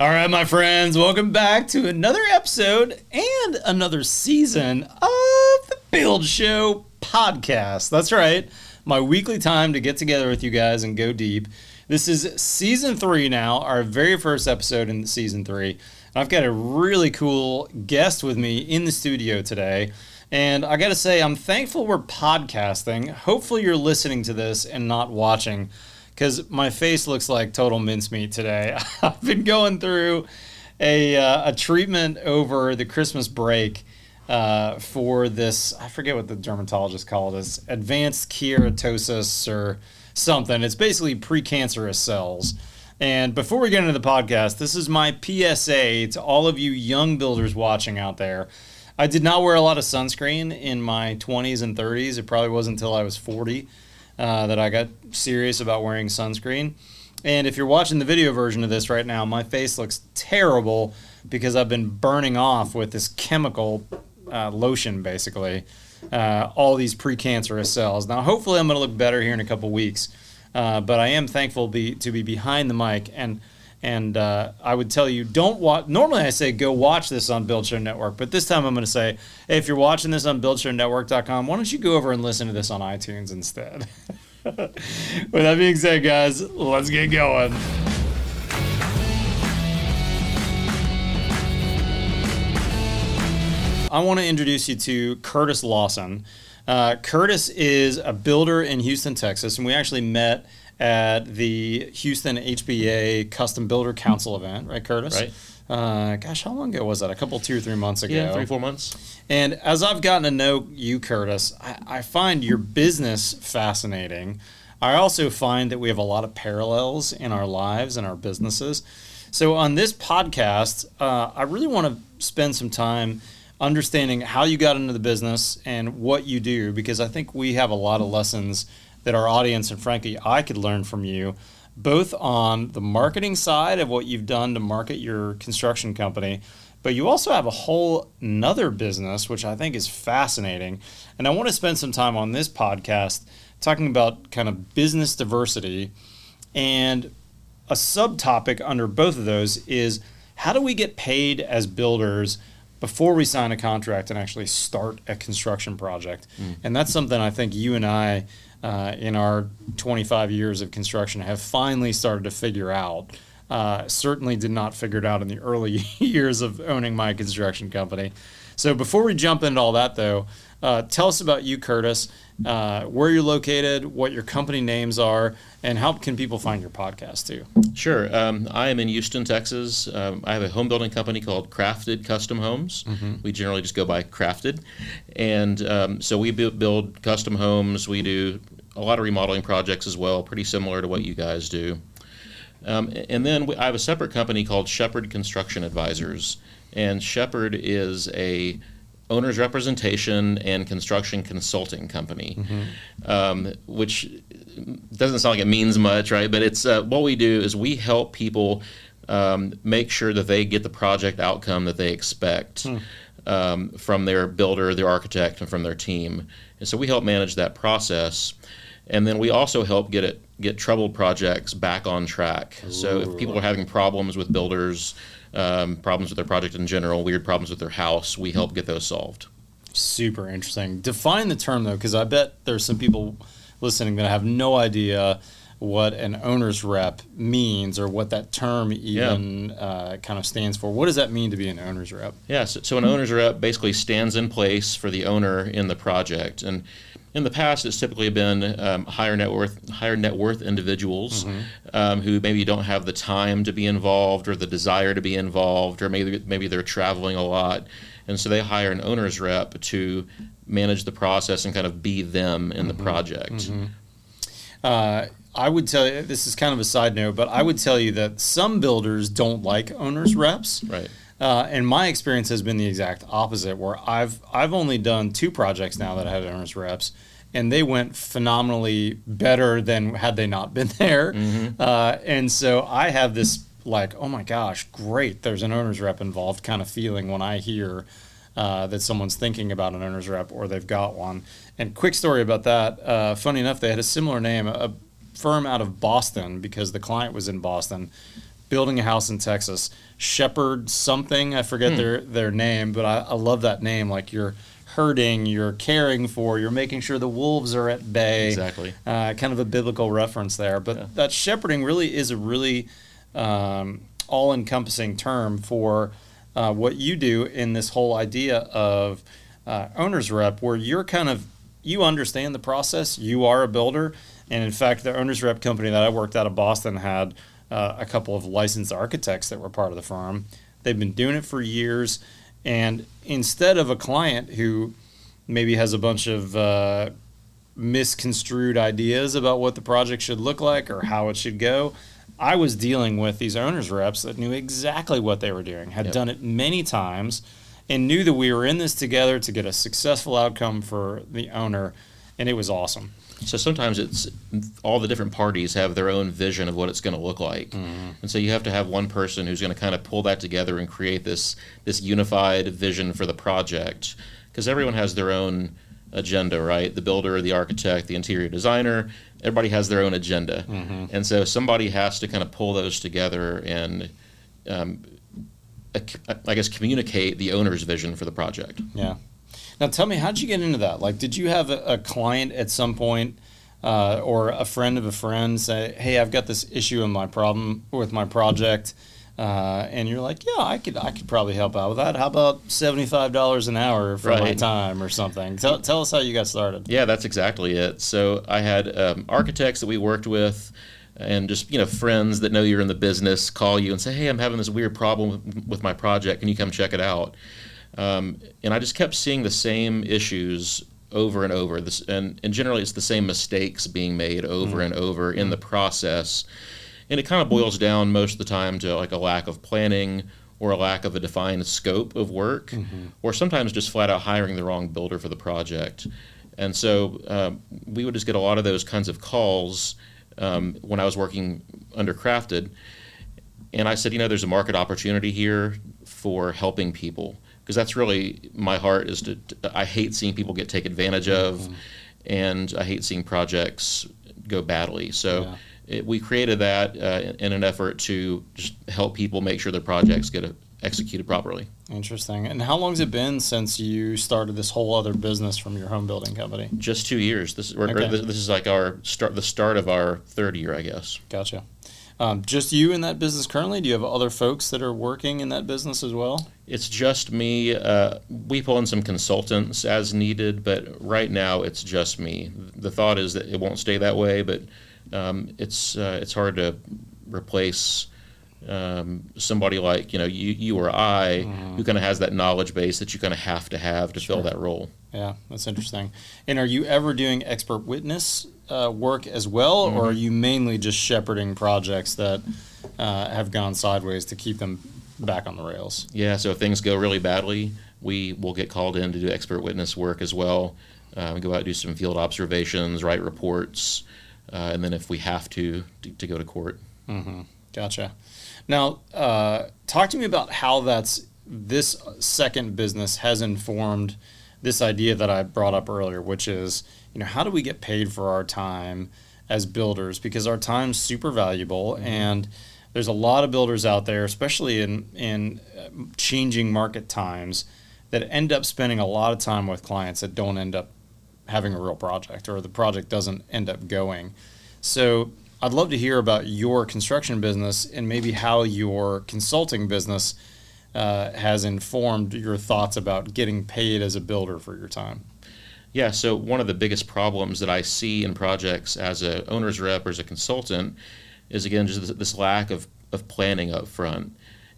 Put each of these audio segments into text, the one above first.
All right, my friends, welcome back to another episode and another season of the Build Show podcast. That's right, my weekly time to get together with you guys and go deep. This is season three now, our very first episode in season three. I've got a really cool guest with me in the studio today. And I got to say, I'm thankful we're podcasting. Hopefully, you're listening to this and not watching because my face looks like total mincemeat today. I've been going through a, uh, a treatment over the Christmas break uh, for this, I forget what the dermatologist called it, advanced keratosis or something. It's basically precancerous cells. And before we get into the podcast, this is my PSA to all of you young builders watching out there. I did not wear a lot of sunscreen in my 20s and 30s. It probably wasn't until I was 40 uh, that I got serious about wearing sunscreen. And if you're watching the video version of this right now, my face looks terrible because I've been burning off with this chemical uh, lotion, basically, uh, all these precancerous cells. Now, hopefully, I'm going to look better here in a couple weeks. Uh, but I am thankful be, to be behind the mic and and uh, I would tell you, don't watch. Normally, I say go watch this on Build Show Network, but this time I'm going to say, hey, if you're watching this on BuildShowNetwork.com, why don't you go over and listen to this on iTunes instead? With that being said, guys, let's get going. I want to introduce you to Curtis Lawson. Uh, Curtis is a builder in Houston, Texas, and we actually met at the Houston HBA Custom Builder Council event, right, Curtis? Right. Uh, gosh, how long ago was that? A couple, two or three months ago. Yeah, three, four months. And as I've gotten to know you, Curtis, I, I find your business fascinating. I also find that we have a lot of parallels in our lives and our businesses. So on this podcast, uh, I really want to spend some time understanding how you got into the business and what you do because I think we have a lot of lessons that our audience and frankly I could learn from you both on the marketing side of what you've done to market your construction company but you also have a whole nother business which I think is fascinating and I want to spend some time on this podcast talking about kind of business diversity and a subtopic under both of those is how do we get paid as builders before we sign a contract and actually start a construction project. Mm. And that's something I think you and I, uh, in our 25 years of construction, have finally started to figure out. Uh, certainly did not figure it out in the early years of owning my construction company. So before we jump into all that, though, uh, tell us about you, Curtis, uh, where you're located, what your company names are, and how can people find your podcast too? Sure. Um, I am in Houston, Texas. Um, I have a home building company called Crafted Custom Homes. Mm-hmm. We generally just go by Crafted. And um, so we build custom homes. We do a lot of remodeling projects as well, pretty similar to what you guys do. Um, and then we, I have a separate company called Shepherd Construction Advisors. And Shepherd is a owner's representation and construction consulting company, mm-hmm. um, which doesn't sound like it means much, right? But it's uh, what we do is we help people um, make sure that they get the project outcome that they expect hmm. um, from their builder, their architect, and from their team. And so we help manage that process. And then we also help get it get troubled projects back on track. Ooh. So if people are having problems with builders, um, problems with their project in general, weird problems with their house, we help get those solved. Super interesting. Define the term though, because I bet there's some people listening that have no idea what an owner's rep means or what that term even yeah. uh, kind of stands for. What does that mean to be an owner's rep? Yeah, so, so, an owner's rep basically stands in place for the owner in the project. And in the past, it's typically been um, higher net worth higher net worth individuals mm-hmm. um, who maybe don't have the time to be involved or the desire to be involved, or maybe maybe they're traveling a lot, and so they hire an owner's rep to manage the process and kind of be them in mm-hmm. the project. Mm-hmm. Uh, I would tell you this is kind of a side note, but I would tell you that some builders don't like owners reps. Right. Uh, and my experience has been the exact opposite, where I've I've only done two projects now that I had owners reps, and they went phenomenally better than had they not been there. Mm-hmm. Uh, and so I have this like, oh my gosh, great! There's an owners rep involved kind of feeling when I hear uh, that someone's thinking about an owner's rep or they've got one. And quick story about that. Uh, funny enough, they had a similar name, a firm out of Boston because the client was in Boston. building a house in Texas. Shepherd something, I forget their their name, but I, I love that name. Like you're herding, you're caring for, you're making sure the wolves are at bay. Exactly. Uh, kind of a biblical reference there, but Yeah. that shepherding really is a really um, all-encompassing term for uh, what you do in this whole idea of uh, owner's rep, where you're kind of you understand the process. You are a builder, and in fact, the owner's rep company that I worked out of Boston had uh, a couple of licensed architects that were part of the firm. They've been doing it for years, and instead of a client who maybe has a bunch of uh, misconstrued ideas about what the project should look like or how it should go. I was dealing with these owners reps that knew exactly what they were doing, had Yep. done it many times, and knew that we were in this together to get a successful outcome for the owner, and it was awesome. So sometimes it's all the different parties have their own vision of what it's going to look like, and so you have to have one person who's going to kind of pull that together and create this this unified vision for the project, because everyone has their own agenda, right? The builder, the architect, the interior designer, everybody has their own agenda, and so somebody has to kind of pull those together and, um, I guess, communicate the owner's vision for the project. Yeah. Now tell me, how did you get into that? Like, did you have a, a client at some point, uh, or a friend of a friend say, "Hey, I've got this issue in my problem with my project," uh, and you're like, "Yeah, I could, I could probably help out with that. How about seventy five dollars an hour for my time or something?" Tell, tell us how you got started. Yeah, that's exactly it. So I had um, architects that we worked with, and just you know friends that know you're in the business call you and say, "Hey, I'm having this weird problem with, with my project. Can you come check it out?" Um, and I just kept seeing the same issues over and over. This and, and generally it's the same mistakes being made over and over in the process. And it kind of boils down most of the time to like a lack of planning or a lack of a defined scope of work, or sometimes just flat out hiring the wrong builder for the project. And so um, we would just get a lot of those kinds of calls um, when I was working under Crafted. And I said, you know, there's a market opportunity here for helping people because that's really my heart is to, I hate seeing people get taken advantage of and I hate seeing projects go badly. So Yeah. it, we created that uh, in an effort to just help people make sure their projects get uh, executed properly. Interesting. And how long's it been since you started this whole other business from your home building company? Just two years. This is Okay. this, this is like our start, the start of our third year, I guess. Gotcha. Um, just you in that business currently? Do you have other folks that are working in that business as well? It's just me. Uh, we pull in some consultants as needed, but right now it's just me. The thought is that it won't stay that way, but um, it's uh, it's hard to replace um, somebody like you know you you or I who kind of has that knowledge base that you kind of have to have to fill that role. Yeah, that's interesting. And are you ever doing expert witness uh, work as well, or are you mainly just shepherding projects that uh, have gone sideways to keep them back on the rails? Yeah, so if things go really badly, we will get called in to do expert witness work as well. Uh, we go out and do some field observations, write reports, uh, and then if we have to, to, to go to court. Gotcha. Now, uh, talk to me about how that's this second business has informed this idea that I brought up earlier, which is, you know, how do we get paid for our time as builders? Because our time's super valuable, and there's a lot of builders out there, especially in in uh, changing market times, that end up spending a lot of time with clients that don't end up having a real project, or the project doesn't end up going. So I'd love to hear about your construction business and maybe how your consulting business uh, has informed your thoughts about getting paid as a builder for your time. Yeah, so one of the biggest problems that I see in projects as a owner's rep or as a consultant is again just this, lack of, of planning up front.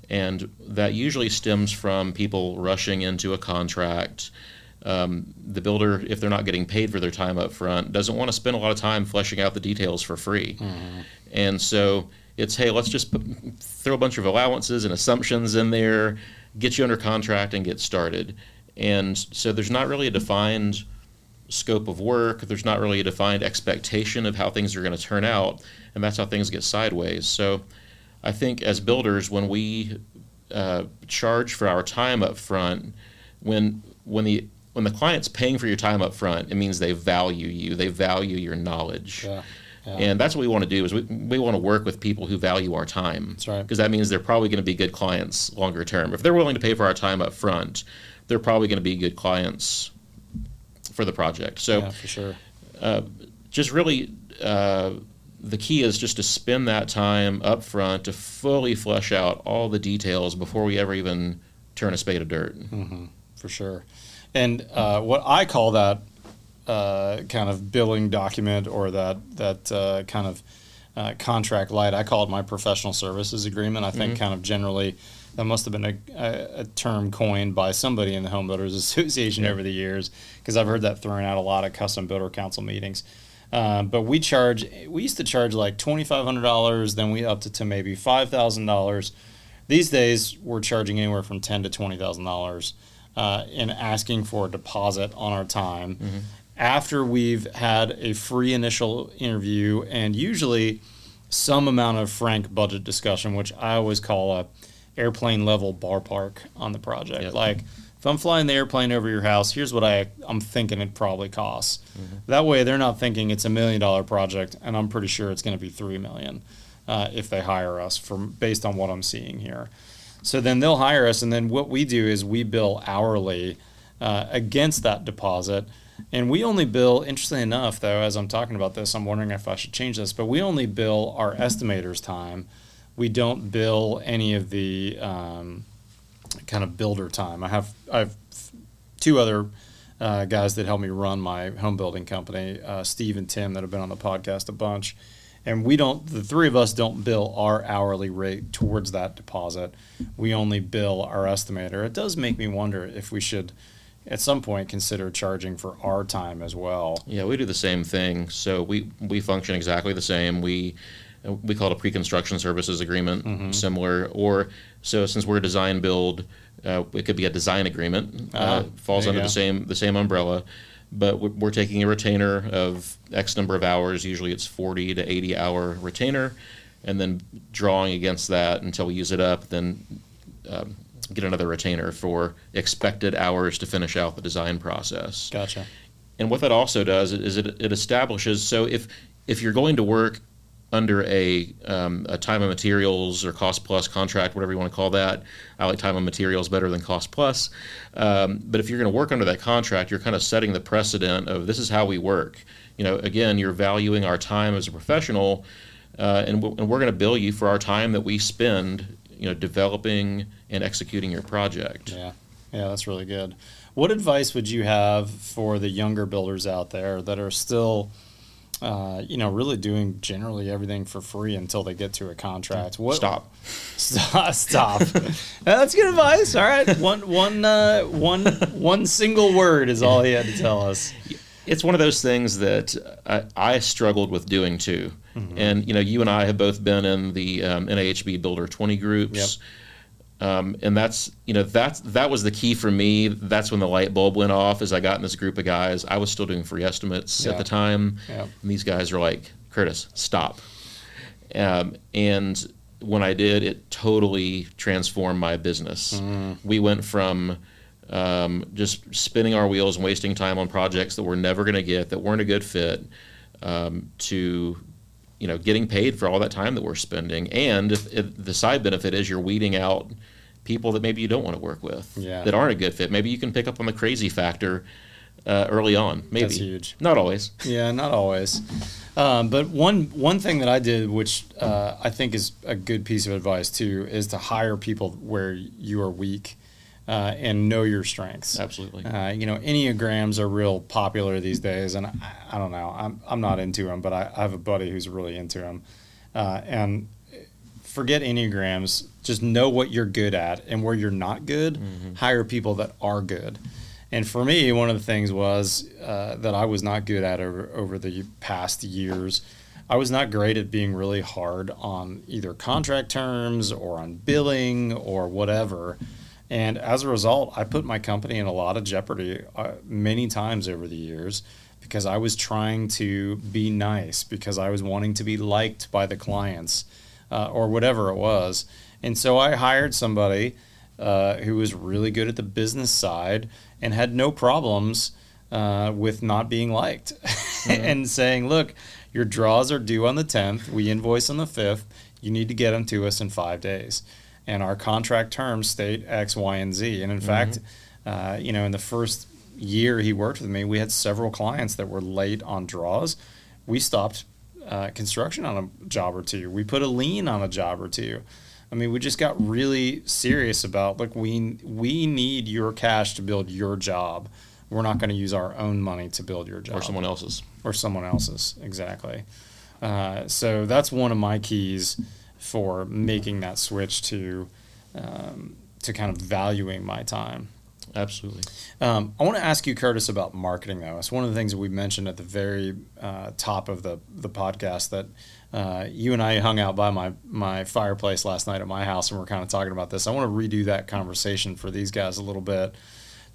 And that usually stems from people rushing into a contract. Um, the builder, if they're not getting paid for their time up front, doesn't want to spend a lot of time fleshing out the details for free. And so it's, hey, let's just put, throw a bunch of allowances and assumptions in there, get you under contract, and get started. And so there's not really a defined scope of work. There's not really a defined expectation of how things are going to turn out, and that's how things get sideways. So, I think as builders, when we uh, charge for our time up front, when when the when the client's paying for your time up front, it means they value you. They value your knowledge. Yeah. Yeah. And that's what we want to do is we, we want to work with people who value our time. That's right. Because that means they're probably going to be good clients longer term. If they're willing to pay for our time up front, they're probably going to be good clients for the project. So yeah, for sure. just really uh, the key is just to spend that time up front to fully flesh out all the details before we ever even turn a spade of dirt. for sure. And uh, what I call that uh, kind of billing document or that that uh, kind of uh, contract light, I call it my professional services agreement. I think kind of generally that must have been a, a, a term coined by somebody in the Home Builders Association over the years because I've heard that thrown out a lot at custom builder council meetings. Um, but we charge, we used to charge like $2,500, then we upped it to maybe $5,000. These days, we're charging anywhere from ten to twenty thousand dollars uh, in asking for a deposit on our time after we've had a free initial interview and usually some amount of frank budget discussion, which I always call a airplane level bar park on the project. Yep. Like if I'm flying the airplane over your house, here's what I I'm thinking it probably costs. That way, they're not thinking it's a million dollar project, and I'm pretty sure it's going to be three million uh, if they hire us from based on what I'm seeing here. So then they'll hire us, and then what we do is we bill hourly uh, against that deposit. And we only bill, interestingly enough, though, as I'm talking about this, I'm wondering if I should change this, but we only bill our estimator's time. We don't bill any of the um, kind of builder time. I have I have two other uh, guys that help me run my home building company, uh, Steve and Tim, that have been on the podcast a bunch. And we don't, the three of us don't bill our hourly rate towards that deposit. We only bill our estimator. It does make me wonder if we should, at some point, consider charging for our time as well. Yeah, we do the same thing. So we we function exactly the same. We we call it a pre-construction services agreement, similar. Or so since we're a design build, uh, it could be a design agreement. Ah, uh, falls there under go. the same the same umbrella. But we're, we're taking a retainer of X number of hours. Usually it's 40 to 80 hour retainer, and then drawing against that until we use it up. Then um, get another retainer for expected hours to finish out the design process. Gotcha. And what that also does is it, it establishes so if if you're going to work under a um, a time and materials or cost plus contract, whatever you want to call that, I like time and materials better than cost plus. Um, but if you're going to work under that contract, you're kind of setting the precedent of this is how we work. You know, again, you're valuing our time as a professional, uh, and, w- and we're going to bill you for our time that we spend, you know, developing and executing your project. Yeah, yeah, that's really good. What advice would you have for the younger builders out there that are still, uh, you know, really doing generally everything for free until they get to a contract? What, Stop. Stop. Stop. that's good advice. All right, one, one, uh, one, one single word is all he had to tell us. it's one of those things that I, I struggled with doing too. And you know, you and I have both been in the um, NAHB Builder 20 groups. Um, and that's you know that's that was the key for me. That's when the light bulb went off. As I got in this group of guys, I was still doing free estimates Yeah. at the time. Yeah. And these guys are like, Curtis, stop. Um, and when I did, it totally transformed my business. We went from um, just spinning our wheels and wasting time on projects that we're never going to get, that weren't a good fit, um, to you know getting paid for all that time that we're spending. And if, if the side benefit is you're weeding out people that maybe you don't want to work with, Yeah. that aren't a good fit. Maybe you can pick up on the crazy factor uh, early on. Maybe That's huge. Not always. Yeah, not always. Um, but one one thing that I did, which uh, I think is a good piece of advice too, is to hire people where you are weak uh, and know your strengths. Absolutely. Uh, you know, enneagrams are real popular these days, and I, I don't know. I'm I'm not into them, but I, I have a buddy who's really into them, uh, and forget enneagrams. Just know what you're good at and where you're not good. Hire people that are good. And for me, one of the things was uh, that I was not good at over, over the past years. I was not great at being really hard on either contract terms or on billing or whatever. And as a result, I put my company in a lot of jeopardy uh, many times over the years because I was trying to be nice, because I was wanting to be liked by the clients uh, or whatever it was. And so I hired somebody uh, who was really good at the business side and had no problems uh, with not being liked and saying, look, Your draws are due on the 10th. We invoice on the 5th. You need to get them to us in five days. And our contract terms state X, Y, and Z. And in fact, uh, you know, in the first year he worked with me, we had several clients that were late on draws. We stopped uh, construction on a job or two. We put a lien on a job or two. I mean, we just got really serious about like we we need your cash to build your job. We're not going to use our own money to build your job or someone else's. or someone else's exactly. Uh, so that's one of my keys for making that switch to um, to kind of valuing my time. Absolutely. Um, I want to ask you, Curtis, about marketing. Though it's one of the things that we mentioned at the very uh, top of the the podcast that uh, you and I hung out by my my fireplace last night at my house, and we're kind of talking about this. I want to redo that conversation for these guys a little bit.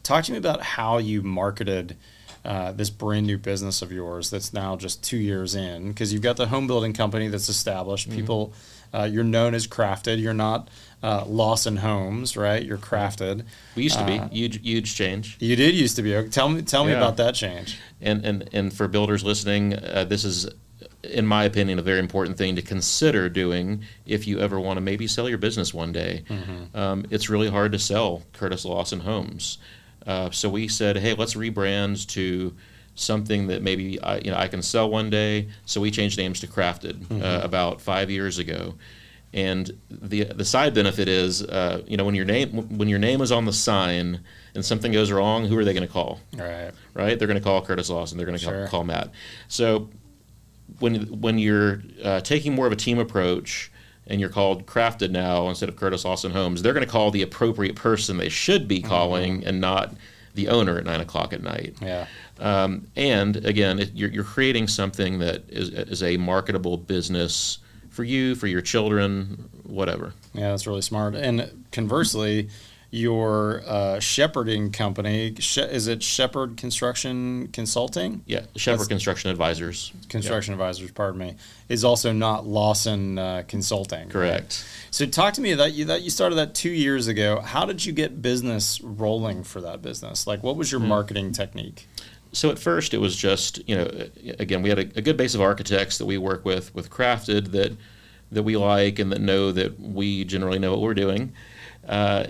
Talk to me about how you marketed. Uh, this brand new business of yours that's now just two years in because you've got the home building company that's established people uh, you're known as crafted you're not uh, lawson homes right you're crafted We used to be Uh, huge, huge change. you did used to be. Tell me, tell me Yeah. about that change. And and and for builders listening, uh, this is, in my opinion, a very important thing to consider doing if you ever want to maybe sell your business one day. Um, it's really hard to sell Curtis Lawson homes, uh, so we said, hey, let's rebrand to something that maybe I, you know I can sell one day. So we changed names to Crafted uh, about five years ago. And the the side benefit is, uh, you know, when your name when your name is on the sign and something goes wrong, who are they going to call? All right. right? They're going to call Curtis Lawson. They're going to Sure. call, call Matt. So when when you're uh, taking more of a team approach and you're called Crafted now instead of Curtis Lawson Homes, they're going to call the appropriate person they should be calling and not the owner at nine o'clock at night. Yeah. Um, and again, it, you're, you're creating something that is, is a marketable business for you, for your children, whatever. Yeah, that's really smart. And conversely, your uh, shepherding company she- is it Shepherd Construction Consulting? Yeah, Shepherd That's- Construction Advisors. Construction Advisors, pardon me, is also not Lawson uh, Consulting. right? Correct. So talk to me that you that you started that two years ago. How did you get business rolling for that business? Like, what was your marketing technique? So at first it was just you know again we had a, a good base of architects that we work with with Crafted that that we like and that know that we generally know what we're doing. Uh,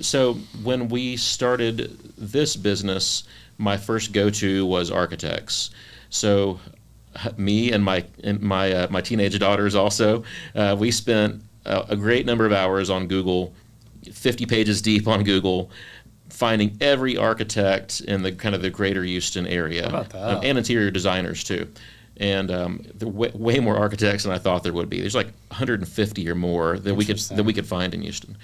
so when we started this business, my first go-to was architects. So me and my and my uh, my teenage daughters also uh, we spent a, a great number of hours on Google, 50 pages deep on Google, finding every architect in the kind of the greater Houston area How about that? Um, and interior designers too. And um, there way, way more architects than I thought there would be. There's like 150 or more that we could that we could find in Houston.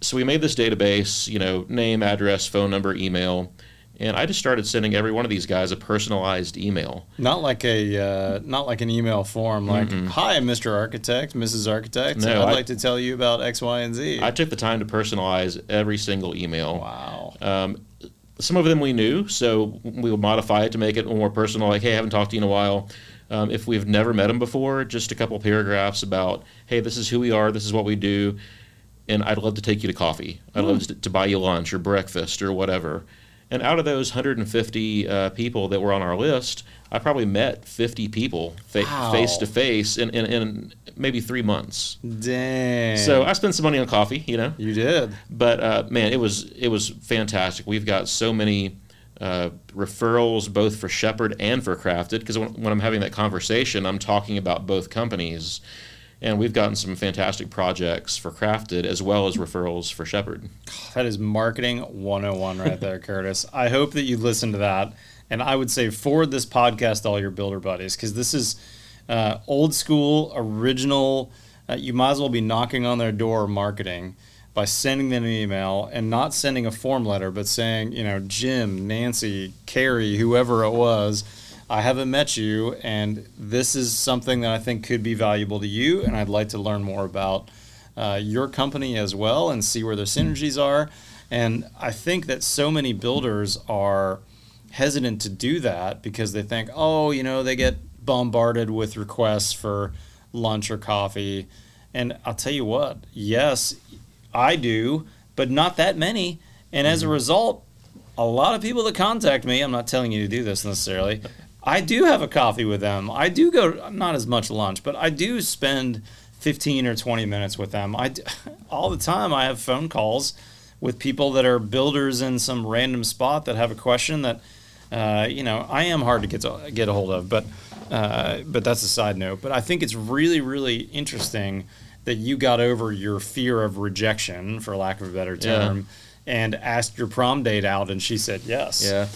So we made this database, you know, name, address, phone number, email, and I just started sending every one of these guys a personalized email. Not like a uh, not like an email form. Like, hi, Mr. Architect, Mrs. Architect. No, I'd I- like to tell you about X, Y, and Z. I took the time to personalize every single email. wow. Um, some of them we knew, so we would modify it to make it more personal. Like, hey, I haven't talked to you in a while. Um, if we've never met them before, just a couple paragraphs about, hey, this is who we are, this is what we do, and I'd love to take you to coffee. I'd love to, to buy you lunch or breakfast or whatever. And out of those 150 uh, people that were on our list, I probably met 50 people fa- Wow. face to face in, in, in maybe three months. Dang. So I spent some money on coffee, you know. you did. But uh, man, it was it was fantastic. We've got so many uh, referrals both for Shepherd and for Crafted because when, when I'm having that conversation, I'm talking about both companies, and we've gotten some fantastic projects for Crafted as well as referrals for Shepherd. That is marketing 101 right there, Curtis. I hope that you listen to that. And I would say forward this podcast to all your builder buddies because this is uh, old school, original. Uh, you might as well be knocking on their door marketing by sending them an email and not sending a form letter, but saying, you know, Jim, Nancy, Carrie, whoever it was, I haven't met you, and this is something that I think could be valuable to you, and I'd like to learn more about uh, your company as well and see where the synergies are. And I think that so many builders are hesitant to do that because they think, oh, you know, they get bombarded with requests for lunch or coffee. And I'll tell you what, yes, I do, but not that many. And as a result, a lot of people that contact me, I'm not telling you to do this necessarily. I do have a coffee with them. I do go not as much lunch, but I do spend 15 or 20 minutes with them. I all the time I have phone calls with people that are builders in some random spot that have a question that uh, you know I am hard to get to get a hold of, but uh, but that's a side note. But I think it's really really interesting that you got over your fear of rejection, for lack of a better term, and asked your prom date out, and she said yes. Yeah,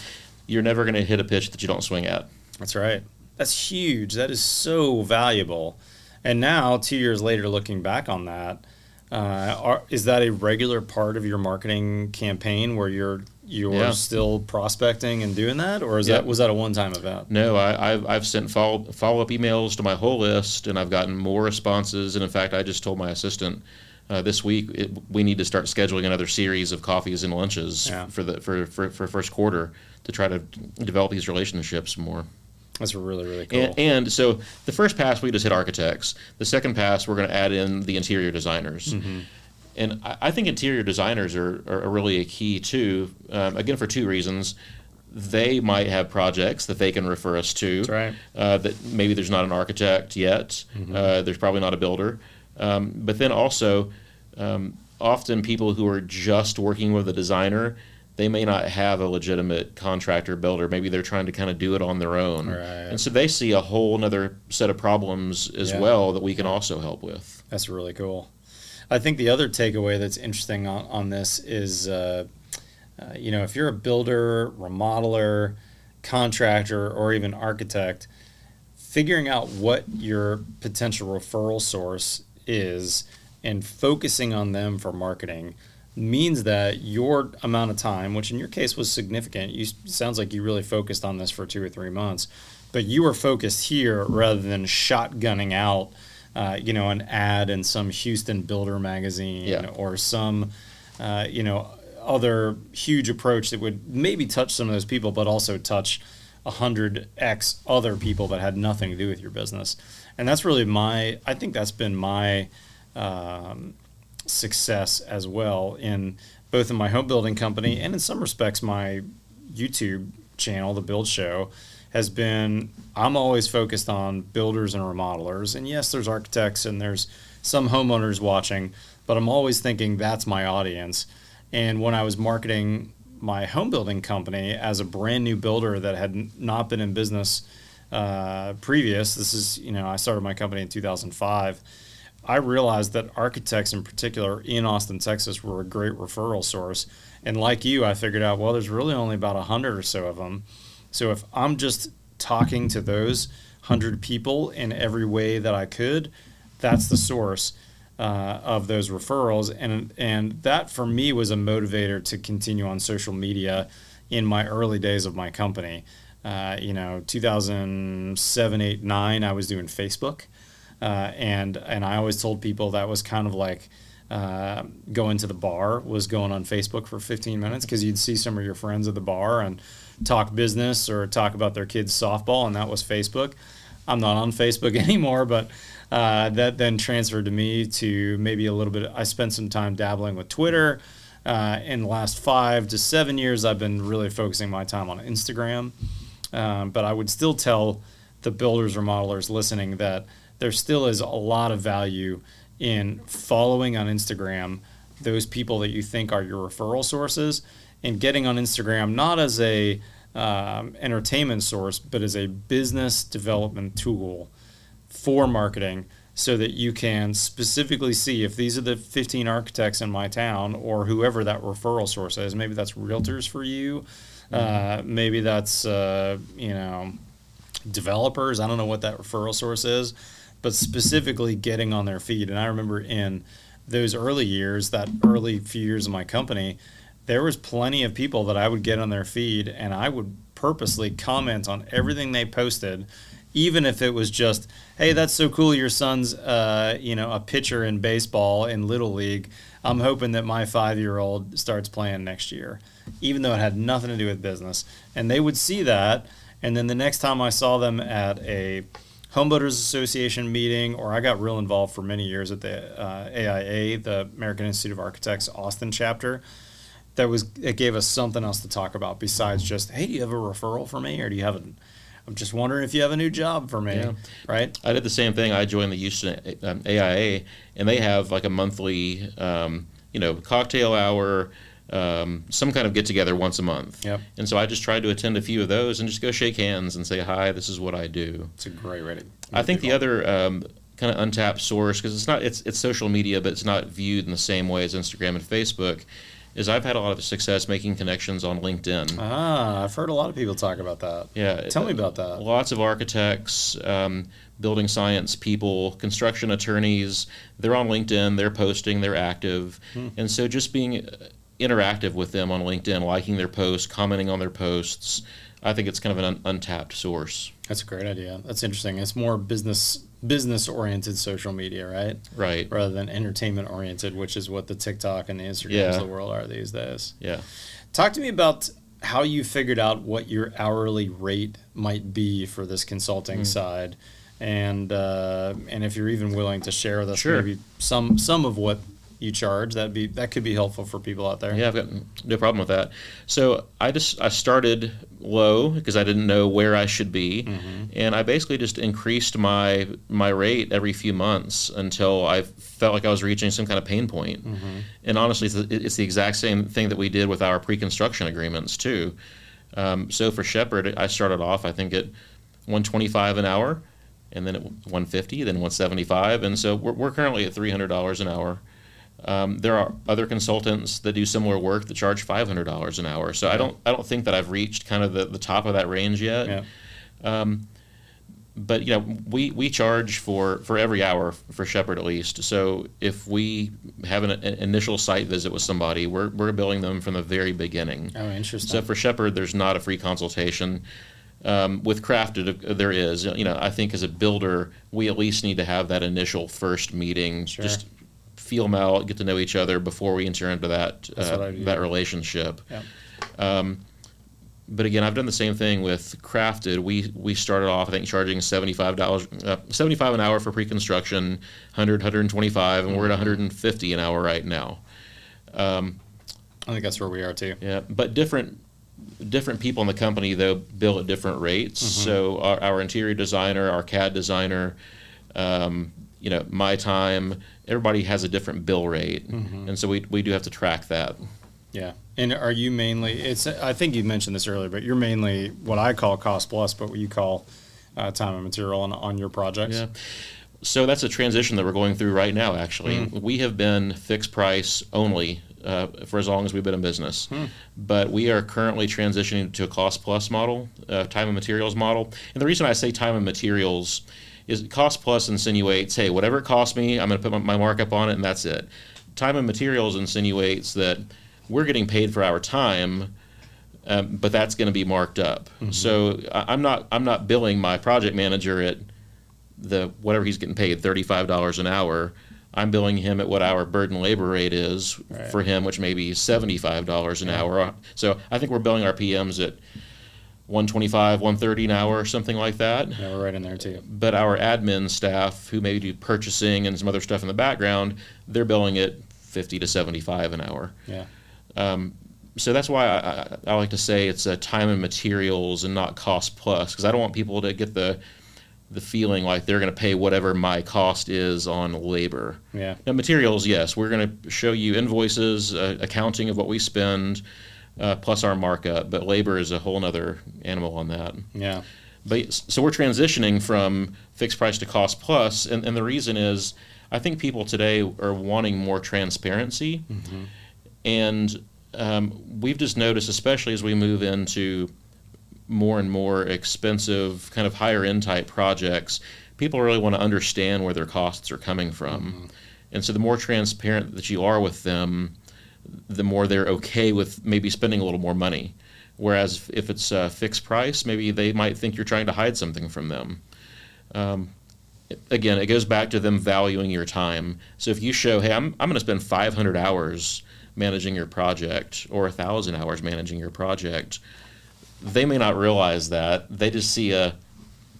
you're never going to hit a pitch that you don't swing at. That's right. That's huge. That is so valuable. And now, two years later, looking back on that, uh, are, is that a regular part of your marketing campaign where you're you're Yeah. still prospecting and doing that, or is Yeah. that was that a one time event? No, I, I've, I've sent follow, follow up emails to my whole list, and I've gotten more responses. And in fact, I just told my assistant uh, this week it, we need to start scheduling another series of coffees and lunches Yeah. for the for, for, for first quarter to try to develop these relationships more. That's really really cool. And, and so the first pass we just hit architects. The second pass we're going to add in the interior designers. Mm-hmm. And I, I think interior designers are, are really a key too. Um, again, for two reasons. They might have projects that they can refer us to. That's right. Uh, that maybe there's not an architect yet. Mm-hmm. Uh, there's probably not a builder. Um, but then also, um, often people who are just working with a designer, they may not have a legitimate contractor builder. Maybe they're trying to kind of do it on their own. Right. And so they see a whole other set of problems as Yeah. well that we can also help with. That's really cool. I think the other takeaway that's interesting on, on this is, uh, uh, you know, if you're a builder, remodeler, contractor, or even architect, figuring out what your potential referral source is and focusing on them for marketing means that your amount of time, which in your case was significant, you sounds like you really focused on this for two or three months, but you were focused here rather than shotgunning out, uh, you know, an ad in some Houston Builder magazine Yeah. or some, uh, you know, other huge approach that would maybe touch some of those people, but also touch a hundred x other people that had nothing to do with your business. And that's really my. I think that's been my um, success as well in both in my home building company and in some respects my YouTube channel, the Build Show, has been I'm always focused on builders and remodelers. And yes, there's architects and there's some homeowners watching, but I'm always thinking that's my audience. And when I was marketing my home building company as a brand new builder that had not been in business uh, previous, this is, you know, I started my company in 2005. I realized that architects in particular in Austin, Texas were a great referral source. And like you, I figured out, well, there's really only about a hundred or so of them. So if I'm just talking to those hundred people in every way that I could, that's the source uh, of those referrals. And and that for me was a motivator to continue on social media in my early days of my company. Uh, you know, 2007, 8, 9, I was doing Facebook. Uh, and and I always told people that was kind of like uh, going to the bar was going on Facebook for 15 minutes because you'd see some of your friends at the bar and talk business or talk about their kids' softball, and that was Facebook. I'm not on Facebook anymore, but uh, that then transferred to me to maybe a little bit. I spent some time dabbling with Twitter. Uh, in the last five to seven years, I've been really focusing my time on Instagram. Um, but I would still tell the builders, remodelers listening that there still is a lot of value in following on Instagram those people that you think are your referral sources and getting on Instagram not as a um, entertainment source but as a business development tool for marketing so that you can specifically see if these are the 15 architects in my town or whoever that referral source is. Maybe that's realtors for you. Uh, maybe that's uh, you know developers. I don't know what that referral source is but specifically getting on their feed and i remember in those early years that early few years of my company there was plenty of people that i would get on their feed and i would purposely comment on everything they posted even if it was just hey that's so cool your son's uh, you know a pitcher in baseball in little league. I'm hoping that my five year old starts playing next year even though it had nothing to do with business. And they would see that and then the next time i saw them at a home builders association meeting or i got real involved for many years at the uh, aia the american institute of architects austin chapter that was it gave us something else to talk about besides just hey do you have a referral for me or do you have a I'm just wondering if you have a new job for me, Yeah. right? I did the same thing. I joined the Houston um, AIA, and they have like a monthly, um, you know, cocktail hour, um, some kind of get together once a month. Yep. And so I just tried to attend a few of those and just go shake hands and say hi. This is what I do. It's a great way to. I think the other um, kind of untapped source because it's not it's it's social media, but it's not viewed in the same way as Instagram and Facebook. Is I've had a lot of success making connections on LinkedIn. Ah, I've heard a lot of people talk about that. Yeah. Tell me about that. Lots of architects, um, building science people, construction attorneys. They're on LinkedIn. They're posting. They're active, Hmm. and so just being interactive with them on LinkedIn, liking their posts, commenting on their posts. I think it's kind of an un- untapped source. That's a great idea. That's interesting. It's more business business oriented social media, right? Right. Rather than entertainment oriented, which is what the TikTok and the Instagrams Yeah. of the world are these days. Yeah. Talk to me about how you figured out what your hourly rate might be for this consulting Hmm. side, and uh, and if you're even willing to share with us Sure. maybe some some of what you charge, that'd be that could be helpful for people out there. Yeah, I've got no problem with that. So I just I started low because I didn't know where I should be, and I basically just increased my my rate every few months until I felt like I was reaching some kind of pain point. And honestly, it's the, it's the exact same thing that we did with our pre-construction agreements too. Um, so for Shepherd, I started off I think at 125 an hour, and then at 150, then 175, and so we're, we're currently at $300 an hour. Um, there are other consultants that do similar work that charge five hundred dollars an hour. So I don't I don't think that I've reached kind of the, the top of that range yet. Yeah. But you know we, we charge for, for every hour for Shepherd at least. So if we have an, an initial site visit with somebody, we're we're billing them from the very beginning. Oh, interesting. So for Shepherd, there's not a free consultation. Um, with Crafted, uh, there is. You know, I think as a builder, we at least need to have that initial first meeting, Sure. just feel them out, get to know each other before we enter into that That's what I uh, that relationship. Yeah. But again, I've done the same thing with Crafted. We we started off, I think, charging seventy five dollars, uh, seventy five an hour for pre construction, 100, 125, and we're at one hundred and fifty an hour right now. I think that's where we are too. Yeah, but different different people in the company though bill at different rates. Mm-hmm. So our, our interior designer, our CAD designer, um, you know, my time, everybody has a different bill rate, Mm-hmm. and so we we do have to track that. Yeah. And are you mainly? It's. I think you mentioned this earlier, but you're mainly what I call cost plus, but what you call uh, time and material on, on your projects. Yeah. So that's a transition that we're going through right now. Actually, Mm. we have been fixed price only uh, for as long as we've been in business, Hmm. but we are currently transitioning to a cost plus model, uh, time and materials model. And the reason I say time and materials is cost plus insinuates, hey, whatever it costs me, I'm going to put my, my markup on it, and that's it. Time and materials insinuates that we're getting paid for our time. Um, but that's going to be marked up. So I- I'm not I'm not billing my project manager at the whatever he's getting paid thirty five dollars an hour. I'm billing him at what our burden labor rate is Right. for him, which may be seventy five dollars an hour. So I think we're billing our PMs at one twenty five, one thirty an hour, or something like that. Yeah, we're right in there too. But our admin staff, who maybe do purchasing and some other stuff in the background, they're billing at fifty to seventy five an hour Yeah. so that's why I, I, I like to say it's a time and materials and not cost plus because I don't want people to get the the feeling like they're going to pay whatever my cost is on labor. Yeah. Now, materials, yes, we're going to show you invoices, uh, accounting of what we spend, uh, plus our markup. But labor is a whole other animal on that. Yeah. But so we're transitioning from fixed price to cost plus, and, and the reason is I think people today are wanting more transparency, and um, we've just noticed, especially as we move into more and more expensive, kind of higher end type projects, people really want to understand where their costs are coming from, and so the more transparent that you are with them, the more they're okay with maybe spending a little more money. Whereas if it's a fixed price, maybe they might think you're trying to hide something from them. Um, again, it goes back to them valuing your time. So if you show, hey, I'm, I'm going to spend 500 hours managing your project or 1,000 hours managing your project, they may not realize that. They just see a,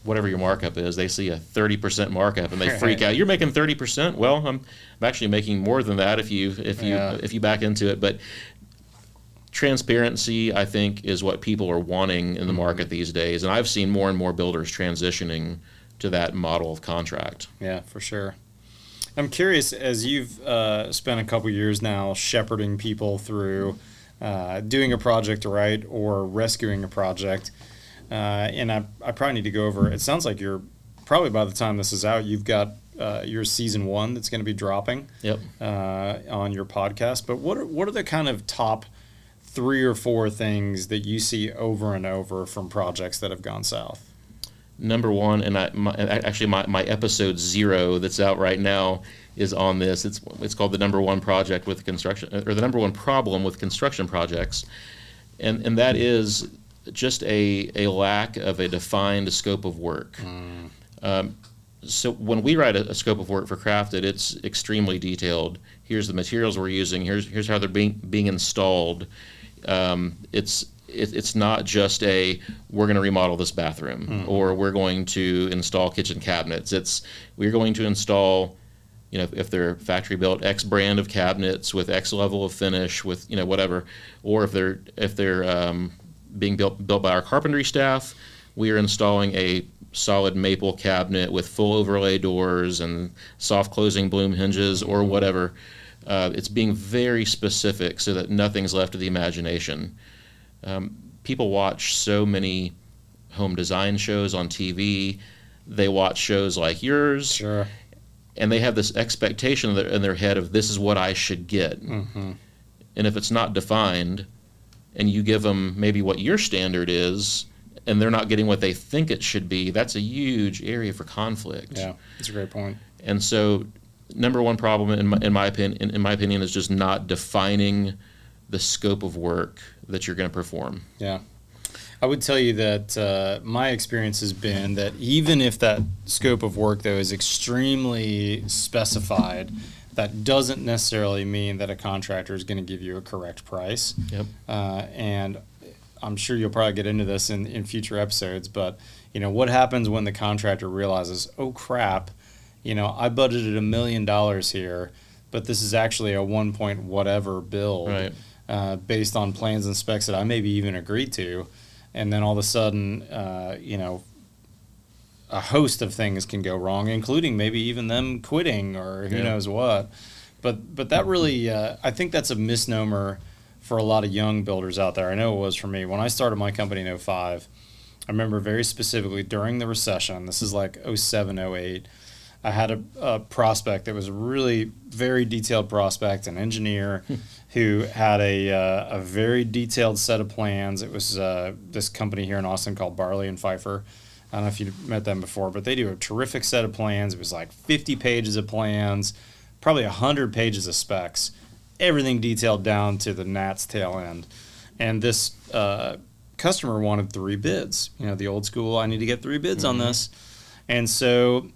whatever your markup is, they see a 30% markup and they freak out. You're making 30%? Well, I'm, I'm actually making more than that if you, if you, Yeah. if you back into it. But transparency, I think, is what people are wanting in the market these days, and I've seen more and more builders transitioning to that model of contract. Yeah, for sure. I'm curious, as you've uh, spent a couple years now shepherding people through uh, doing a project right or rescuing a project, uh, and I, I probably need to go over. It sounds like you're probably by the time this is out, you've got uh, your season one that's going to be dropping Yep. uh, on your podcast. But what are what are the kind of top three or four things that you see over and over from projects that have gone south? number one, and I my, actually my, my episode zero that's out right now is on this. It's it's called the number one project with construction or the number one problem with construction projects, and and that is just a a lack of a defined scope of work. Um, so when we write a, a scope of work for Crafted, it's extremely detailed. Here's the materials we're using. Here's here's how they're being being installed. Um, it's it, it's not just a we're going to remodel this bathroom or we're going to install kitchen cabinets. It's we're going to install, you know, if they're factory built X brand of cabinets with X level of finish with you know whatever, or if they're if they're um, being built built by our carpentry staff, we are installing a solid maple cabinet with full overlay doors and soft closing Blum hinges or whatever. Uh, it's being very specific so that nothing's left to the imagination. Um, people watch so many home design shows on TV. They watch shows like yours, Sure. and they have this expectation in their, in their head of this is what I should get. Mm-hmm. And if it's not defined, and you give them maybe what your standard is, and they're not getting what they think it should be, that's a huge area for conflict. Yeah, that's a great point. And so, number one problem, in my, in my opinion, in, in my opinion, is just not defining the scope of work that you're going to perform. Yeah. I would tell you that uh, my experience has been that even if that scope of work, though, is extremely specified, that doesn't necessarily mean that a contractor is going to give you a correct price. Yep. Uh, and I'm sure you'll probably get into this in, in future episodes, but you know what happens when the contractor realizes, oh crap, you know I budgeted a million dollars here, but this is actually a one point whatever bill Right. uh, based on plans and specs that I maybe even agreed to, and then all of a sudden, uh, you know, a host of things can go wrong, including maybe even them quitting or who Yeah. knows what. But but that really, uh, I think that's a misnomer for a lot of young builders out there. I know it was for me when I started my company in 05. I remember very specifically during the recession. This is like 07, 08. I had a, a prospect that was a really very detailed prospect, an engineer who had a, uh, a very detailed set of plans. It was uh, this company here in Austin called Barley and Pfeiffer. I don't know if you've met them before, but they do a terrific set of plans. It was like 50 pages of plans, probably 100 pages of specs, everything detailed down to the gnat's tail end. And this uh, customer wanted three bids. You know, the old school, I need to get three bids on this. And so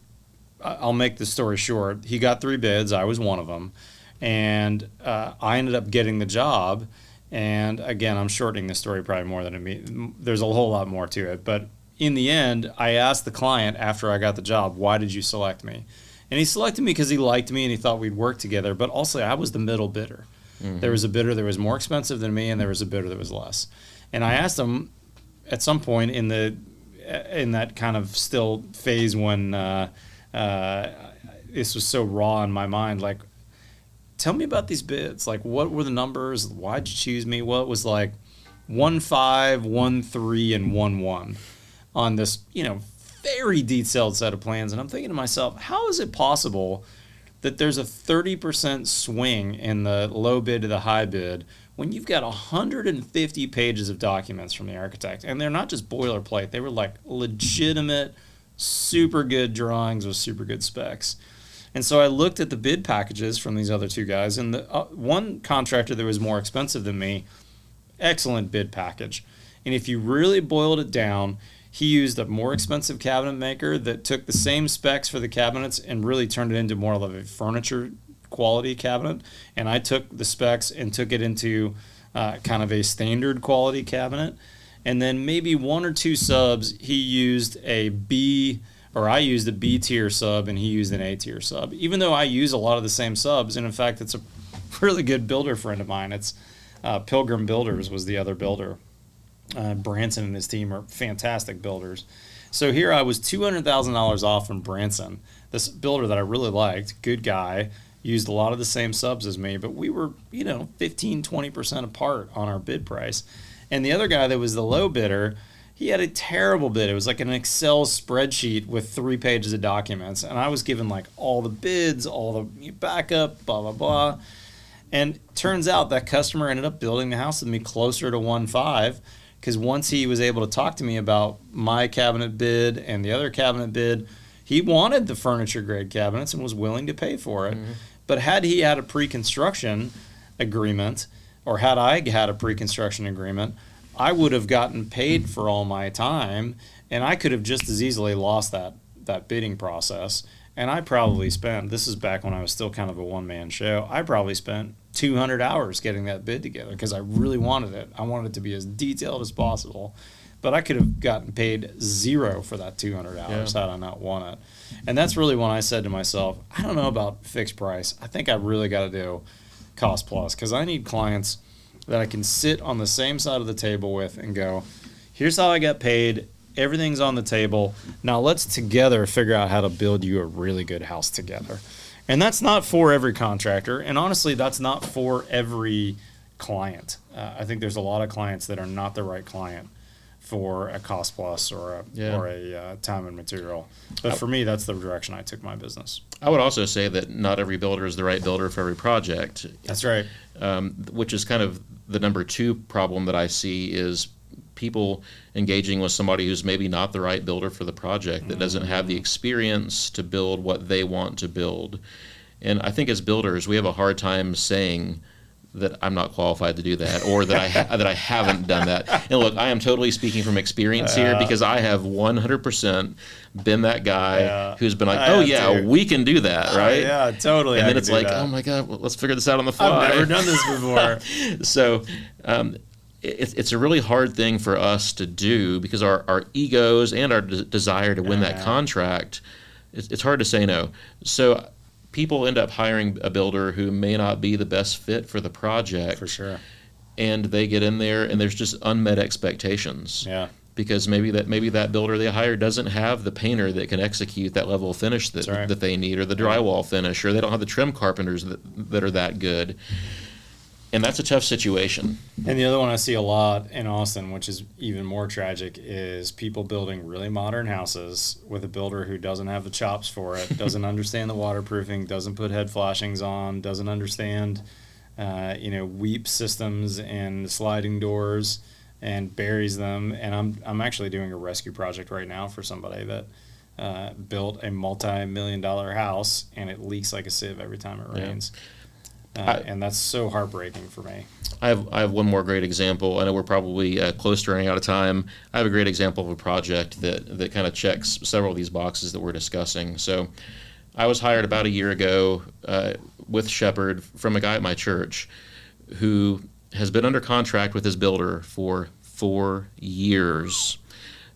I'll make the story short. He got three bids. I was one of them, and uh, I ended up getting the job. And again, I'm shortening the story probably more than it means. There's a whole lot more to it, but in the end, I asked the client after I got the job, "Why did you select me?" And he selected me because he liked me and he thought we'd work together. But also, I was the middle bidder. There was a bidder that was more expensive than me, and there was a bidder that was less. And I asked him at some point in the in that kind of still phase when uh, uh, this was so raw in my mind, like, tell me about these bids. Like, what were the numbers? Why'd you choose me? What was like one five, one three, and one one on this, you know, very detailed set of plans. And I'm thinking to myself, how is it possible that there's a 30% swing in the low bid to the high bid when you've got 150 pages of documents from the architect? And they're not just boilerplate, they were like legitimate, super good drawings with super good specs. And so I looked at the bid packages from these other two guys, and the uh, one contractor that was more expensive than me, excellent bid package. And if you really boiled it down, he used a more expensive cabinet maker that took the same specs for the cabinets and really turned it into more of a furniture quality cabinet. And I took the specs and took it into uh, kind of a standard quality cabinet. And then maybe one or two subs, he used a B or I used a B tier sub and he used an A tier sub. Even though I use a lot of the same subs, and in fact, it's a really good builder friend of mine. It's Uh, Pilgrim Builders was the other builder. Uh, Branson and his team are fantastic builders. So here I was two hundred thousand dollars off from Branson, this builder that I really liked, good guy, used a lot of the same subs as me, but we were you know 15 20 percent apart on our bid price. And the other guy that was the low bidder, he had a terrible bid. It was like an Excel spreadsheet with three pages of documents, and I was given like all the bids, all the backup, blah blah blah. And turns out that customer ended up building the house with me closer to one five because once he was able to talk to me about my cabinet bid and the other cabinet bid, he wanted the furniture grade cabinets and was willing to pay for it. Mm-hmm. But had he had a pre-construction agreement, or had I had a pre-construction agreement, I would have gotten paid for all my time, and I could have just as easily lost that that bidding process. And I probably spent this is back when I was still kind of a one man show. I probably spent 200 hours getting that bid together because I really wanted it. I wanted it to be as detailed as possible. But I could have gotten paid zero for that 200 hours yeah. had I not won it. And that's really when I said to myself, I don't know about fixed price. I think I really got to do cost plus because I need clients that I can sit on the same side of the table with and go, here's how I got paid. Everything's on the table. Now let's together figure out how to build you a really good house together. And that's not for every contractor. And honestly, that's not for every client. Uh, I think there's a lot of clients that are not the right client for a cost plus or a yeah. or a uh, time and material. But for me, that's the direction I took my business. I would also say that not every builder is the right builder for every project. That's right. Um, which is kind of the number two problem that I see is people engaging with somebody who's maybe not the right builder for the project that doesn't have the experience to build what they want to build. And I think as builders, we have a hard time saying that I'm not qualified to do that, or that I ha- that I haven't done that. And look, I am totally speaking from experience here because I have 100% been that guy yeah. who's been like, "Oh yeah, to. we can do that, right?" Uh, yeah, totally. And then it's like, that. "Oh my god, well, let's figure this out on the fly." I've never done this before. so. Um, it's, it's a really hard thing for us to do because our, our egos and our de- desire to win that contract, it's, it's hard to say no. So people end up hiring a builder who may not be the best fit for the project. For sure. And they get in there and there's just unmet expectations. Yeah. Because maybe that maybe that builder they hire doesn't have the painter that can execute that level of finish that, right. that they need, or the drywall finish, or they don't have the trim carpenters that, that are that good and that's a tough situation. And the other one I see a lot in Austin, which is even more tragic, is people building really modern houses with a builder who doesn't have the chops for it, doesn't understand the waterproofing, doesn't put head flashings on, doesn't understand, uh, you know, weep systems and sliding doors, and buries them. And I'm I'm actually doing a rescue project right now for somebody that. Uh, built a multi-million dollar house and it leaks like a sieve every time it rains. Yeah. Uh, I, and that's so heartbreaking for me. I have I have one more great example. I know we're probably uh, close to running out of time. I have a great example of a project that that kind of checks several of these boxes that we're discussing. So, I was hired about a year ago uh, with Shepherd from a guy at my church, who has been under contract with his builder for four years.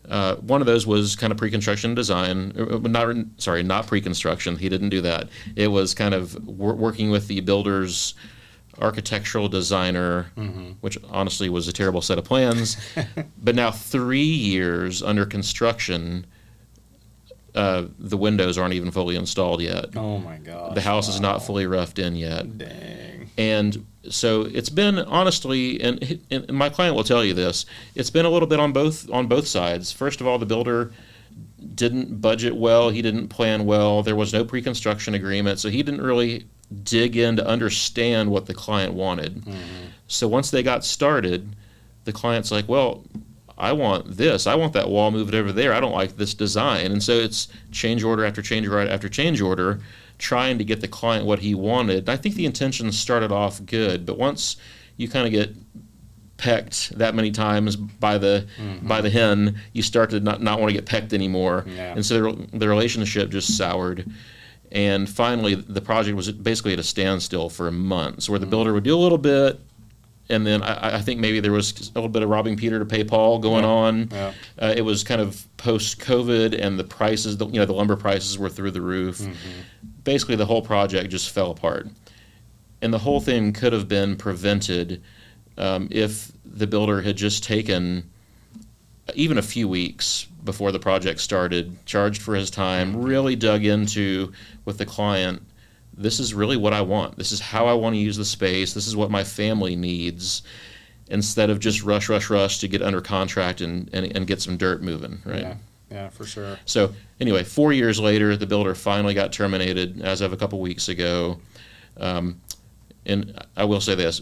Uh, one of those was kind of pre-construction design, uh, not sorry, not pre-construction. He didn't do that. It was kind of wor- working with the builder's architectural designer, mm-hmm. which honestly was a terrible set of plans. but now three years under construction, uh, the windows aren't even fully installed yet. Oh my god! The house wow. is not fully roughed in yet. Dang. And so it's been honestly, and, and, my client will tell you this. It's been a little bit on both on both sides. First of all, the builder didn't budget well. He didn't plan well. There was no pre-construction agreement, so he didn't really dig in to understand what the client wanted. Mm-hmm. So once they got started, the client's like, "Well, I want this. I want that wall moved over there. I don't like this design." And so it's change order after change order after change order trying to get the client what he wanted. I think the intentions started off good, but once you kind of get pecked that many times by the mm-hmm. by the hen, you start to not, not want to get pecked anymore, yeah. and so the, the relationship just soured. And finally, the project was basically at a standstill for months, where the mm-hmm. builder would do a little bit, and then I, I, think maybe there was a little bit of robbing Peter to pay Paul going yeah. on. Yeah. Uh, it was kind of post COVID, and the prices, the, you know, the lumber prices were through the roof. Mm-hmm basically the whole project just fell apart. And the whole thing could have been prevented um, if the builder had just taken even a few weeks before the project started, charged for his time, really dug into with the client. This is really what I want. This is how I want to use the space. This is what my family needs. Instead of just rush, rush, rush to get under contract and, and, and get some dirt moving, right? Yeah, yeah, for sure. So anyway, four years later, the builder finally got terminated as of a couple weeks ago. Um, and I will say this: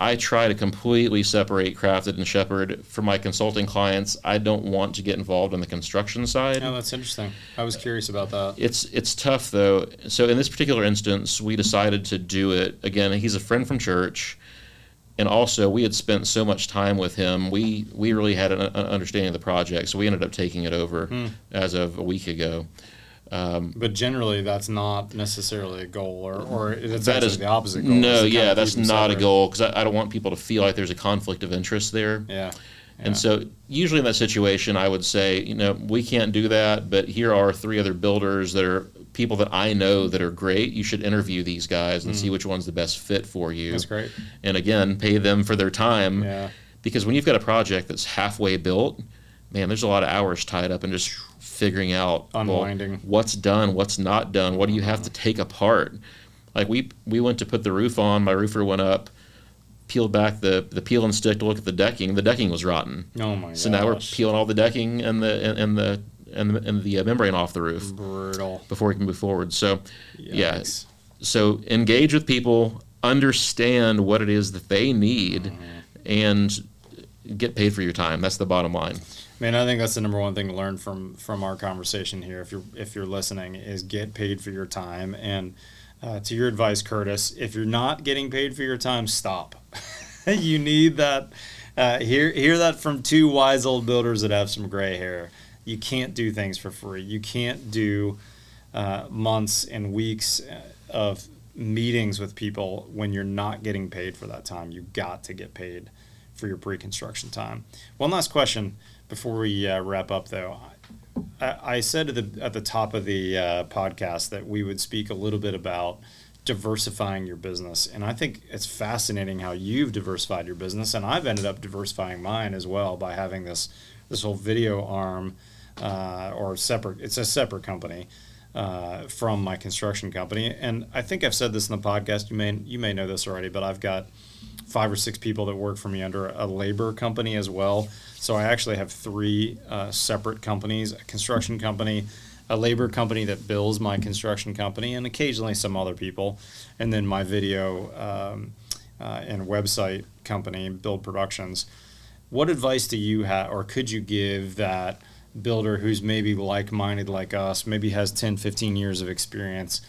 I try to completely separate Crafted and Shepherd for my consulting clients. I don't want to get involved in the construction side. Yeah, that's interesting. I was curious about that. It's it's tough though. So in this particular instance, we decided to do it again. He's a friend from church, and also we had spent so much time with him. We we really had an, an understanding of the project, so we ended up taking it over hmm. as of a week ago. Um, but generally, that's not necessarily a goal, or, or it's That actually is the opposite goal. No, is to kind yeah, that's not a goal because I, I don't want people to feel like there's a conflict of interest there. Yeah. And so, usually in that situation, I would say, you know, we can't do that, but here are three other builders that are people that I know that are great. You should interview these guys and see mm. which one's the best fit for you. That's great. And again, pay them for their time. Yeah. Because when you've got a project that's halfway built, man, there's a lot of hours tied up in just figuring out well, Unwinding. what's done, what's not done, what do you have to take apart. Like we we went to put the roof on, my roofer went up, peeled back the the peel and stick to look at the decking. The decking was rotten. Oh my god. So now we're peeling all the decking and the and, and the and the, and the uh, membrane off the roof Brutal. before we can move forward. So yeah, so engage with people, understand what it is that they need, Mm-hmm. and get paid for your time. That's the bottom line. Man, I think that's the number one thing to learn from from our conversation here. If you're if you're listening, is get paid for your time. And uh, to your advice, Curtis, if you're not getting paid for your time, stop. you need that. Uh, hear hear that from two wise old builders that have some gray hair. You can't do things for free. You can't do uh, months and weeks uh, of meetings with people when you're not getting paid for that time. You got to get paid for your pre-construction time. One last question before we uh, wrap up, though. I, I said at the at the top of the uh, podcast that we would speak a little bit about diversifying your business, and I think it's fascinating how you've diversified your business, and I've ended up diversifying mine as well by having this this whole video arm uh, or separate. It's a separate company uh, from my construction company, and I think I've said this in the podcast. You may you may know this already, but I've got five or six people that work for me under a labor company as well. So I actually have three uh, separate companies: a construction company, a labor company that bills my construction company, and occasionally some other people, and then my video um, uh, and website company, Build Productions. What advice do you have, or could you give that builder who's maybe like-minded like us, maybe has 10, 15 years of experience,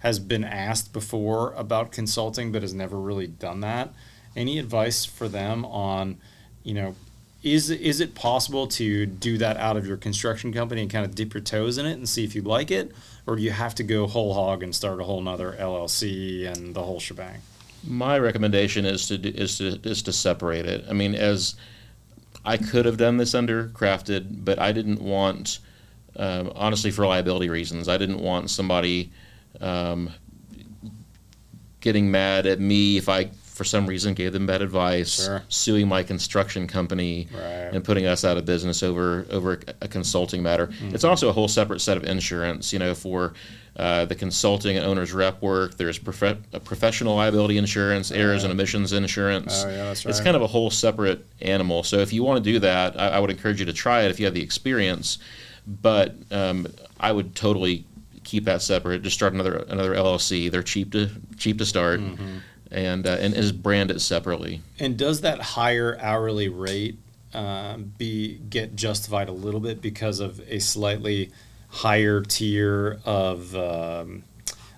has been asked before about consulting but has never really done that? Any advice for them on, you know, is is it possible to do that out of your construction company and kind of dip your toes in it and see if you like it, or do you have to go whole hog and start a whole nother LLC and the whole shebang? My recommendation is to do- is to is to separate it. I mean, as I could have done this under crafted, but I didn't want, um, honestly, for liability reasons, I didn't want somebody um, getting mad at me if I, for some reason, gave them bad advice, Sure. suing my construction company, Right. and putting us out of business over over a, consulting matter. It's also a whole separate set of insurance. You know, for uh, the consulting and owner's rep work, there's prof- a professional liability insurance, errors and omissions insurance. Oh, yeah, that's It's kind of a whole separate animal. So if you want to do that, I, I would encourage you to try it if you have the experience. But um, I would totally keep that separate. Just start another another LLC. They're cheap to cheap to start, Mm-hmm. And uh, and just brand it separately. And does that higher hourly rate um, be get justified a little bit because of a slightly higher tier of um,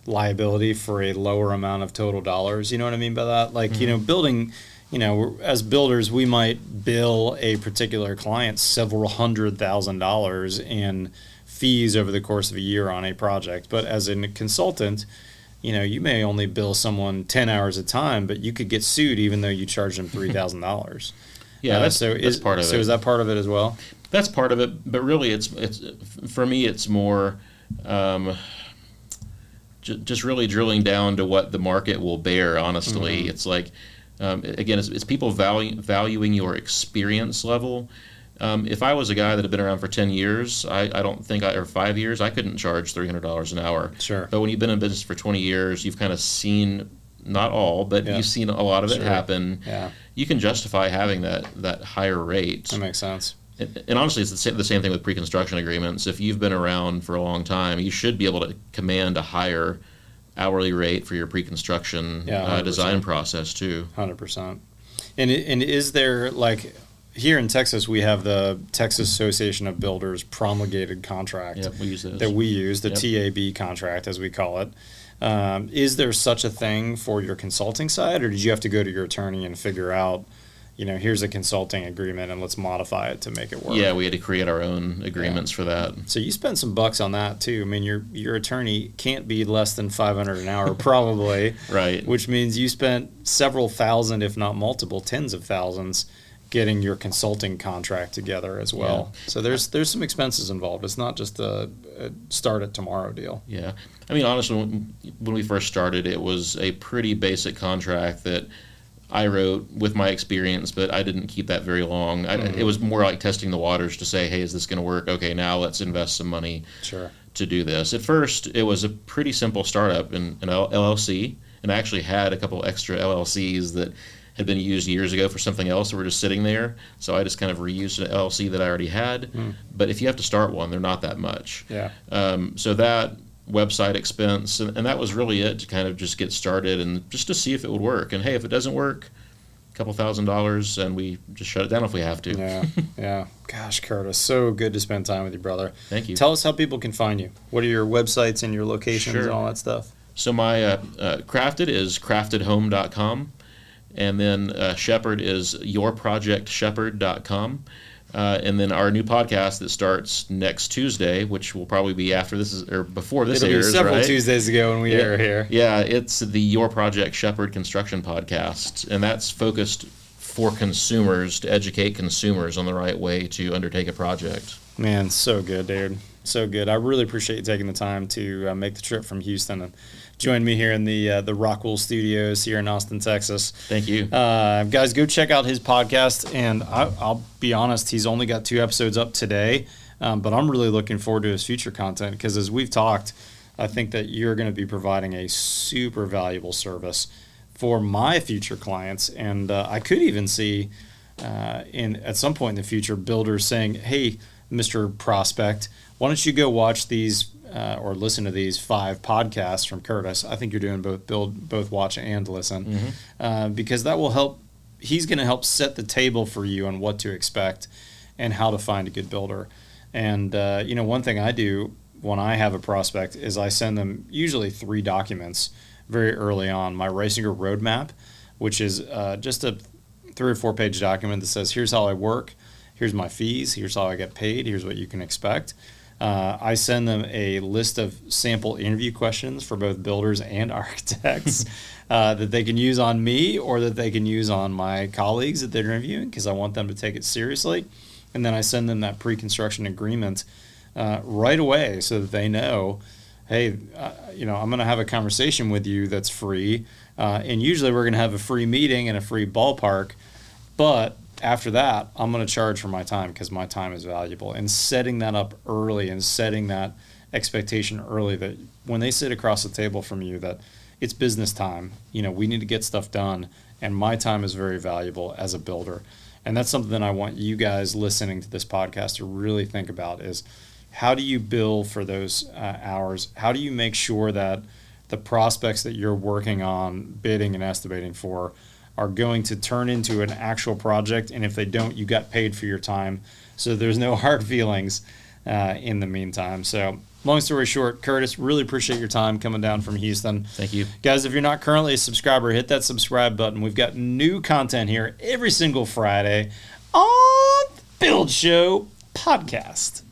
liability for a lower amount of total dollars? You know what I mean by that? Like you know, building. You know, as builders, we might bill a particular client several hundred thousand dollars in fees over the course of a year on a project. But as a consultant, you know, you may only bill someone 10 hours a time, but you could get sued even though you charge them $3,000. Yeah, Uh, that's so that's is, part of it. so it. is that part of it as well? That's part of it, but really, it's it's for me. It's more um, j- just really drilling down to what the market will bear. Honestly, it's like Um, again, it's, it's people value, valuing your experience level. Um, if I was a guy that had been around for 10 years, I, I don't think, I, or five years, I couldn't charge $300 an hour. Sure. But when you've been in business for 20 years, you've kind of seen, not all, but Yeah. you've seen a lot of it Sure. happen. Yeah, You can justify having that, that higher rate. that makes sense. And, and honestly, it's the same, the same thing with pre-construction agreements. If you've been around for a long time, you should be able to command a higher hourly rate for your pre-construction Yeah, uh, design process too. Hundred percent. And and is there like here in Texas we have the Texas Association of Builders promulgated contract Yep, we use that we use, the Yep. TAB contract as we call it. Um, is there such a thing for your consulting side, or did you have to go to your attorney and figure out, you know, here's a consulting agreement and let's modify it to make it work? yeah, we had to create our own agreements for that. So you spend some bucks on that too. I mean, your your attorney can't be less than five hundred an hour, probably. Right. which means you spent several thousand, if not multiple tens of thousands, getting your consulting contract together as well. So there's there's some expenses involved. It's not just a, a start it tomorrow deal. Yeah, I mean, honestly, when, when we first started, it was a pretty basic contract that I wrote with my experience, but I didn't keep that very long. I, Mm-hmm. It was more like testing the waters to say, hey, is this going to work? Okay, now let's invest some money Sure. to do this. At first, it was a pretty simple startup in an LLC, and I actually had a couple extra LLCs that had been used years ago for something else that were just sitting there. So I just kind of reused an LLC that I already had. But if you have to start one, they're not that much. Yeah. Um, so that website expense, and, and that was really it to kind of just get started and just to see if it would work. And hey, if it doesn't work, a couple thousand dollars, and we just shut it down if we have to. Yeah. yeah. Gosh, Curtis, so good to spend time with you, brother. Thank you. Tell us how people can find you. What are your websites and your locations Sure. and all that stuff? So my uh, uh, crafted is craftedhome.com, and then uh, Shepherd is yourprojectshepherd.com. Uh, and then our new podcast that starts next Tuesday, which will probably be after this is or before this It'll airs, be several right? Tuesdays ago when we Yeah. air here. Yeah, it's the Your Project Shepherd Construction Podcast, and that's focused for consumers to educate consumers on the right way to undertake a project. Man, so good, dude. So good. I really appreciate you taking the time to uh, make the trip from Houston and join me here in the uh, the Rockwell Studios here in Austin, Texas. Thank you. Uh, guys, go check out his podcast. And I, I'll be honest, he's only got two episodes up today, um, but I'm really looking forward to his future content because as we've talked, I think that you're going to be providing a super valuable service for my future clients. And uh, I could even see uh, in at some point in the future builders saying, "Hey, Mr. Prospect, why don't you go watch these uh, or listen to these five podcasts from Curtis? I think you're doing both build, both watch and listen, uh, because that will help. He's going to help set the table for you on what to expect and how to find a good builder. And uh, you know, one thing I do when I have a prospect is I send them usually three documents very early on. My Risinger roadmap, which is uh, just a three or four page document that says, here's how I work, here's my fees, here's how I get paid, here's what you can expect. Uh, I send them a list of sample interview questions for both builders and architects uh, that they can use on me or that they can use on my colleagues that they're interviewing because I want them to take it seriously. And then I send them that pre construction agreement uh, right away so that they know hey, uh, you know, I'm going to have a conversation with you that's free. Uh, and usually we're going to have a free meeting and a free ballpark. But after that, I'm going to charge for my time because my time is valuable. And setting that up early and setting that expectation early that when they sit across the table from you, that it's business time. You know, we need to get stuff done. And my time is very valuable as a builder. And that's something that I want you guys listening to this podcast to really think about is how do you bill for those uh, hours? How do you make sure that the prospects that you're working on bidding and estimating for are going to turn into an actual project? And if they don't, you got paid for your time. So there's no hard feelings uh, in the meantime. So, long story short, Curtis, really appreciate your time coming down from Houston. Thank you. Guys, if you're not currently a subscriber, hit that subscribe button. We've got new content here every single Friday on the Build Show podcast.